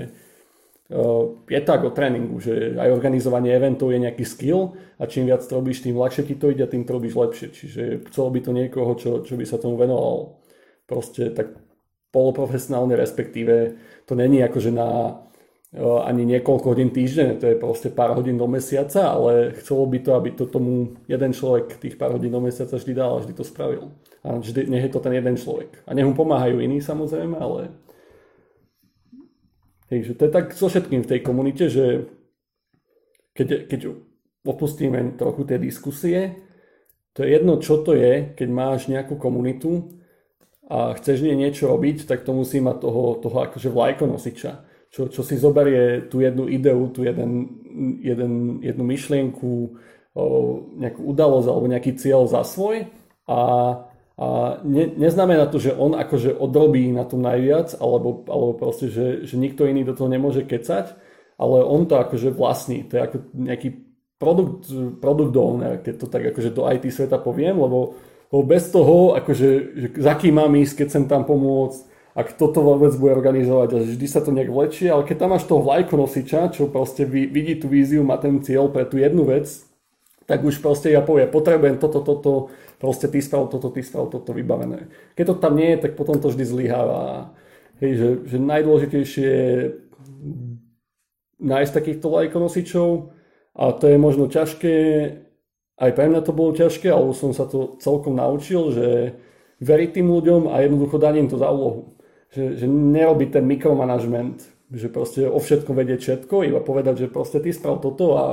je tak o tréningu, že aj organizovanie eventov je nejaký skill a čím viac to robíš, tým ľahšie ti to ide a tým to robíš lepšie. Čiže chcelo by to niekoho, čo, čo by sa tomu venoval proste tak poloprofesionálne, respektíve to není akože na ani niekoľko hodín týždenne, to je proste pár hodín do mesiaca, ale chcelo by to, aby to tomu jeden človek tých pár hodín do mesiaca vždy dal a vždy to spravil. A vždy, nech je to ten jeden človek. A nech mu pomáhajú iní samozrejme, ale Hej, že to je tak so všetkým v tej komunite, že keď, keď opustíme trochu tie diskusie, to je jedno, čo to je, keď máš nejakú komunitu a chceš nie niečo robiť, tak to musí mať toho, toho akože vlajkonosiča. Čo, čo si zoberie tú jednu ideu, tú jeden, jeden, jednu myšlienku, o, nejakú udalosť alebo nejaký cieľ za svoj a a ne, neznamená to, že on akože odrobí na tom najviac, alebo, alebo proste, že, že nikto iný do toho nemôže kecať, ale on to akože vlastní. To je ako nejaký produkt, product owner, keď to tak akože do IT sveta poviem, lebo, lebo bez toho, akože, že za kým mám ísť, keď sem tam pomôcť, ak toto vôbec bude organizovať a vždy sa to nejak vlečie, ale keď tam máš toho vlajkonosiča, čo proste vidí tú víziu, má ten cieľ pre tú jednu vec, tak už proste ja povie, potrebujem toto, toto, proste ty sprav toto, ty sprav toto vybavené. Keď to tam nie je, tak potom to vždy zlyháva. Hej, že, že najdôležitejšie je nájsť takýchto lajkonosičov a to je možno ťažké, aj pre mňa to bolo ťažké, ale som sa to celkom naučil, že veriť tým ľuďom a jednoducho dať im to za úlohu. Že, že nerobiť ten mikromanagement, že proste o všetko vedieť všetko, iba povedať, že proste ty sprav toto a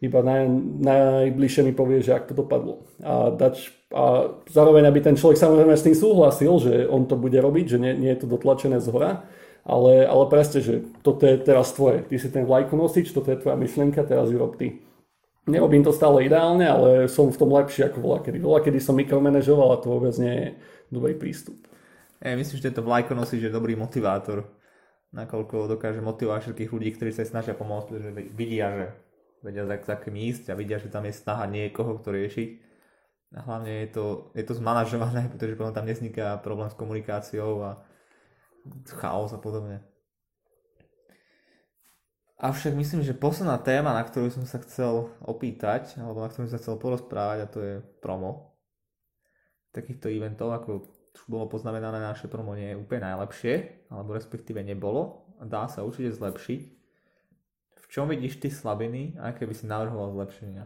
iba naj, najbližšie mi povie, že ak to dopadlo. A, dať, a zároveň, aby ten človek samozrejme s tým súhlasil, že on to bude robiť, že nie, nie je to dotlačené z hora, ale, ale presne, že toto je teraz tvoje. Ty si ten vlajku nosič, toto je tvoja myšlienka, teraz ju rob ty. Nerobím to stále ideálne, ale som v tom lepší ako voľa kedy. Voľa kedy som mikromanažoval a to vôbec nie je dobrý prístup. Ja myslím, že tento vlajko nosič je dobrý motivátor, nakoľko dokáže motivovať všetkých ľudí, ktorí sa snažia pomôcť, že vidia, že vedia za, za kým ísť a vidia, že tam je snaha niekoho, kto riešiť. A hlavne je to, je to zmanažované, pretože potom tam nezniká problém s komunikáciou a chaos a podobne. Avšak myslím, že posledná téma, na ktorú som sa chcel opýtať, alebo na ktorú som sa chcel porozprávať, a to je promo. Takýchto eventov, ako už bolo poznamenané, naše promo nie je úplne najlepšie, alebo respektíve nebolo. Dá sa určite zlepšiť čom vidíš ty slabiny a aké by si navrhoval zlepšenia?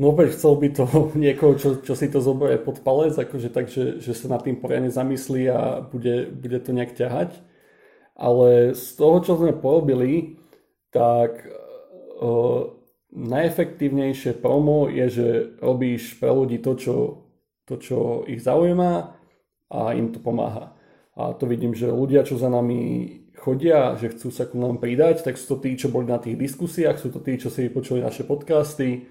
No opäť chcel by to niekoho, čo, čo si to zoberie pod palec, akože tak, že, že sa nad tým poriadne zamyslí a bude, bude to nejak ťahať. Ale z toho, čo sme porobili, tak uh, najefektívnejšie promo je, že robíš pre ľudí to, čo, to, čo ich zaujíma a im to pomáha. A to vidím, že ľudia, čo za nami chodia, že chcú sa ku nám pridať, tak sú to tí, čo boli na tých diskusiách, sú to tí, čo si vypočuli naše podcasty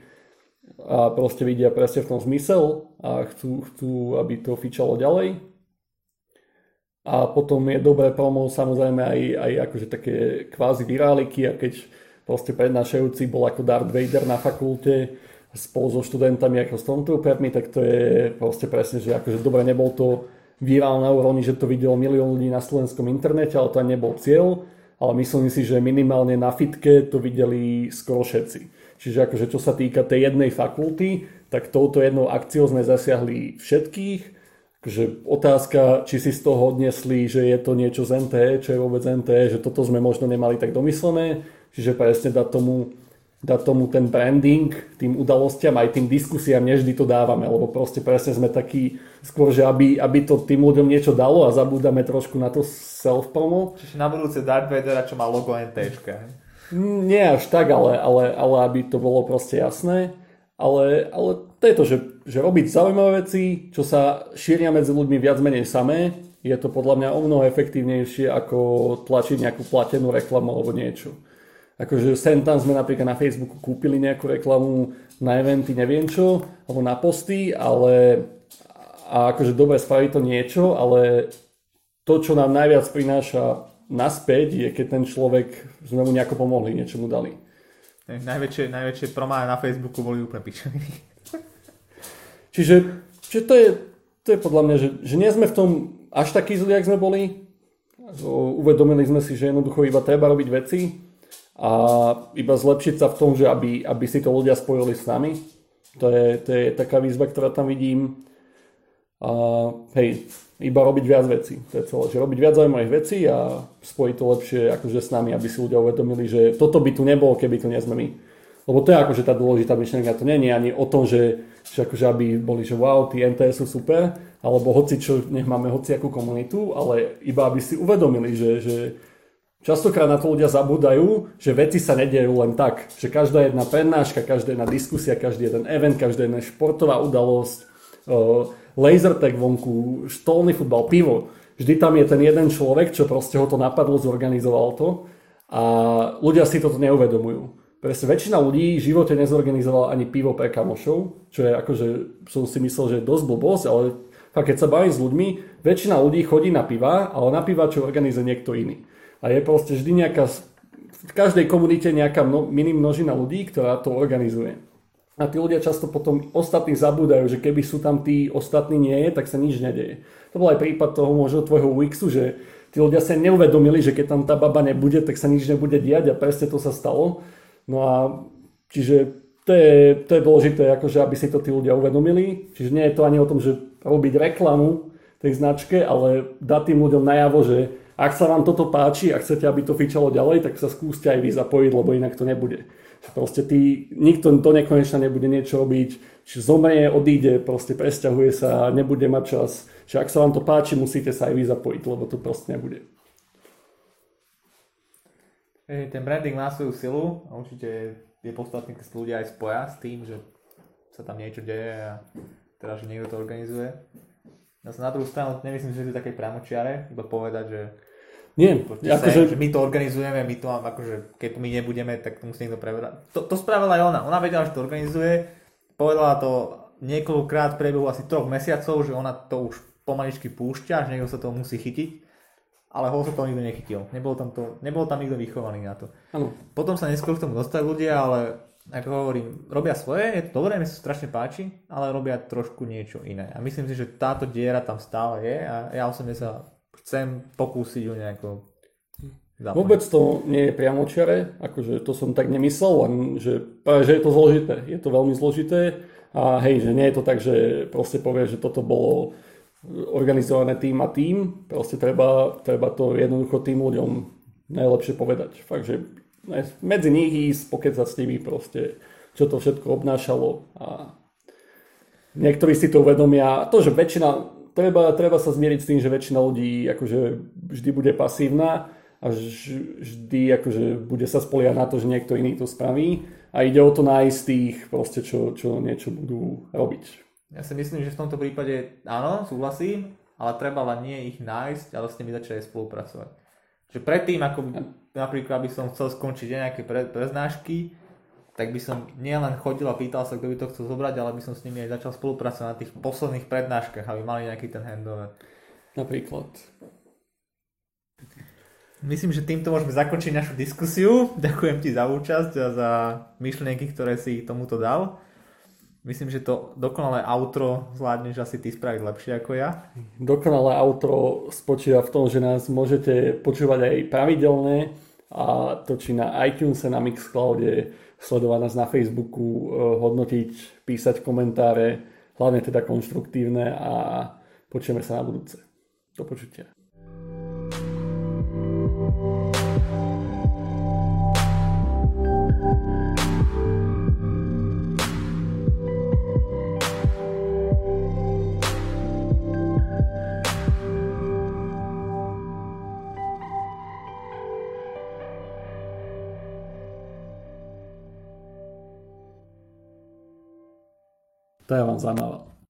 a proste vidia presne v tom zmysel a chcú, chcú aby to fičalo ďalej. A potom je dobré promo samozrejme aj, aj akože také kvázi viráliky a keď proste prednášajúci bol ako Darth Vader na fakulte spolu so študentami ako Stormtroopermi, tak to je proste presne, že akože dobre nebol to virál na úrovni, že to videlo milión ľudí na slovenskom internete, ale to nebol cieľ, ale myslím si, že minimálne na fitke to videli skoro všetci. Čiže akože čo sa týka tej jednej fakulty, tak touto jednou akciou sme zasiahli všetkých. Akože otázka, či si z toho odnesli, že je to niečo z NTE, čo je vôbec NTE, že toto sme možno nemali tak domyslené. Čiže presne dať tomu dať tomu ten branding, tým udalostiam, aj tým diskusiám, nevždy to dávame, lebo proste presne sme takí, skôr, že aby, aby to tým ľuďom niečo dalo a zabúdame trošku na to self-promo. Čiže na budúce Darth Vader, čo má logo NTčka. Nie až tak, ale, ale, ale aby to bolo proste jasné. Ale, ale to je to, že, že robiť zaujímavé veci, čo sa šíria medzi ľuďmi viac menej samé, je to podľa mňa o mnoho efektívnejšie ako tlačiť nejakú platenú reklamu alebo niečo. Akože sem tam sme napríklad na Facebooku kúpili nejakú reklamu na eventy, neviem čo, alebo na posty, ale a akože dobre spraví to niečo, ale to, čo nám najviac prináša naspäť, je keď ten človek, sme mu nejako pomohli, niečo mu dali. Najväčšie, najväčšie promáje na Facebooku boli úplne pičoviny. Čiže, čiže to, je, to je podľa mňa, že, že nie sme v tom až takí zlí, jak sme boli. Uvedomili sme si, že jednoducho iba treba robiť veci a iba zlepšiť sa v tom, že aby, aby si to ľudia spojili s nami. To je, to je taká výzva, ktorá tam vidím. A hej, iba robiť viac vecí. To je celé. Že robiť viac zaujímavých vecí a spojiť to lepšie akože s nami, aby si ľudia uvedomili, že toto by tu nebolo, keby tu nie sme my. Lebo to je akože tá dôležitá myšlienka. To nie je ani o tom, že, že akože aby boli, že wow, tí NTS sú super, alebo hoci čo, nech máme hociakú komunitu, ale iba aby si uvedomili, že, že Častokrát na to ľudia zabúdajú, že veci sa nedejú len tak. Že každá jedna prednáška, každá jedna diskusia, každý jeden event, každá jedna športová udalosť, laser tag vonku, štolný futbal, pivo. Vždy tam je ten jeden človek, čo proste ho to napadlo, zorganizoval to a ľudia si toto neuvedomujú. Presne väčšina ľudí v živote nezorganizovala ani pivo pre kamošov, čo je akože, som si myslel, že je dosť blbosť, ale fakt, keď sa bavím s ľuďmi, väčšina ľudí chodí na piva, ale na piva, čo organizuje niekto iný. A je proste vždy nejaká, v každej komunite nejaká mno, mini množina ľudí, ktorá to organizuje. A tí ľudia často potom ostatní zabúdajú, že keby sú tam tí ostatní nie je, tak sa nič nedeje. To bol aj prípad toho možno tvojho Wixu, že tí ľudia sa neuvedomili, že keď tam tá baba nebude, tak sa nič nebude diať a presne to sa stalo. No a čiže to je, to je dôležité, akože aby si to tí ľudia uvedomili. Čiže nie je to ani o tom, že robiť reklamu tej značke, ale dať tým ľuďom najavo, že ak sa vám toto páči a chcete, aby to fičalo ďalej, tak sa skúste aj vy zapojiť, lebo inak to nebude. Proste ty, nikto to nekonečne nebude niečo robiť, či zomrie, odíde, proste presťahuje sa, nebude mať čas. Čiže ak sa vám to páči, musíte sa aj vy zapojiť, lebo to proste nebude. Ten branding má svoju silu a určite je podstatný, keď sa ľudia aj spoja s tým, že sa tam niečo deje a teda, že niekto to organizuje. Ja sa na druhú stranu nemyslím, že to také priamočiare, iba povedať, že nie, akože... my to organizujeme, my to mám, akože keď my nebudeme, tak to musí niekto preverať. To, to spravila aj ona. Ona vedela, že to organizuje, povedala to niekoľkokrát v priebehu asi troch mesiacov, že ona to už pomaličky púšťa, že niekto sa toho musí chytiť. Ale ho sa toho nikto nechytil. Nebol tam, to, nebol tam nikto vychovaný na to. Ano. Potom sa neskôr k tomu dostali ľudia, ale ako hovorím, robia svoje, je to dobré, mi sa strašne páči, ale robia trošku niečo iné. A myslím si, že táto diera tam stále je a ja osobne sa chcem pokúsiť ju nejako zaplniť. Vôbec to nie je priamočiare, akože to som tak nemyslel, len že že je to zložité. Je to veľmi zložité a hej, že nie je to tak, že proste povie, že toto bolo organizované tým a tým, proste treba, treba to jednoducho tým ľuďom najlepšie povedať. Fakt, že medzi nich ísť, pokecať s nimi proste, čo to všetko obnášalo a niektorí si to uvedomia. To, že väčšina treba, treba sa zmieriť s tým, že väčšina ľudí akože vždy bude pasívna a vždy akože bude sa spoliať na to, že niekto iný to spraví a ide o to nájsť tých proste, čo, čo niečo budú robiť. Ja si myslím, že v tomto prípade áno, súhlasím, ale treba len nie ich nájsť, ale s nimi začať aj spolupracovať. Čiže predtým, ako napríklad by som chcel skončiť nejaké pre, preznášky, tak by som nielen chodil a pýtal sa, kto by to chcel zobrať, ale by som s nimi aj začal spolupracovať na tých posledných prednáškach, aby mali nejaký ten handover. Napríklad. Myslím, že týmto môžeme zakončiť našu diskusiu. Ďakujem ti za účasť a za myšlienky, ktoré si tomuto dal. Myslím, že to dokonalé outro zvládneš asi ty spraviť lepšie ako ja. Dokonalé outro spočíva v tom, že nás môžete počúvať aj pravidelne a točí na iTunes, na Mixcloude, sledovať nás na Facebooku, eh, hodnotiť, písať komentáre, hlavne teda konštruktívne a počujeme sa na budúce. Do počutia. Det var en sender, da.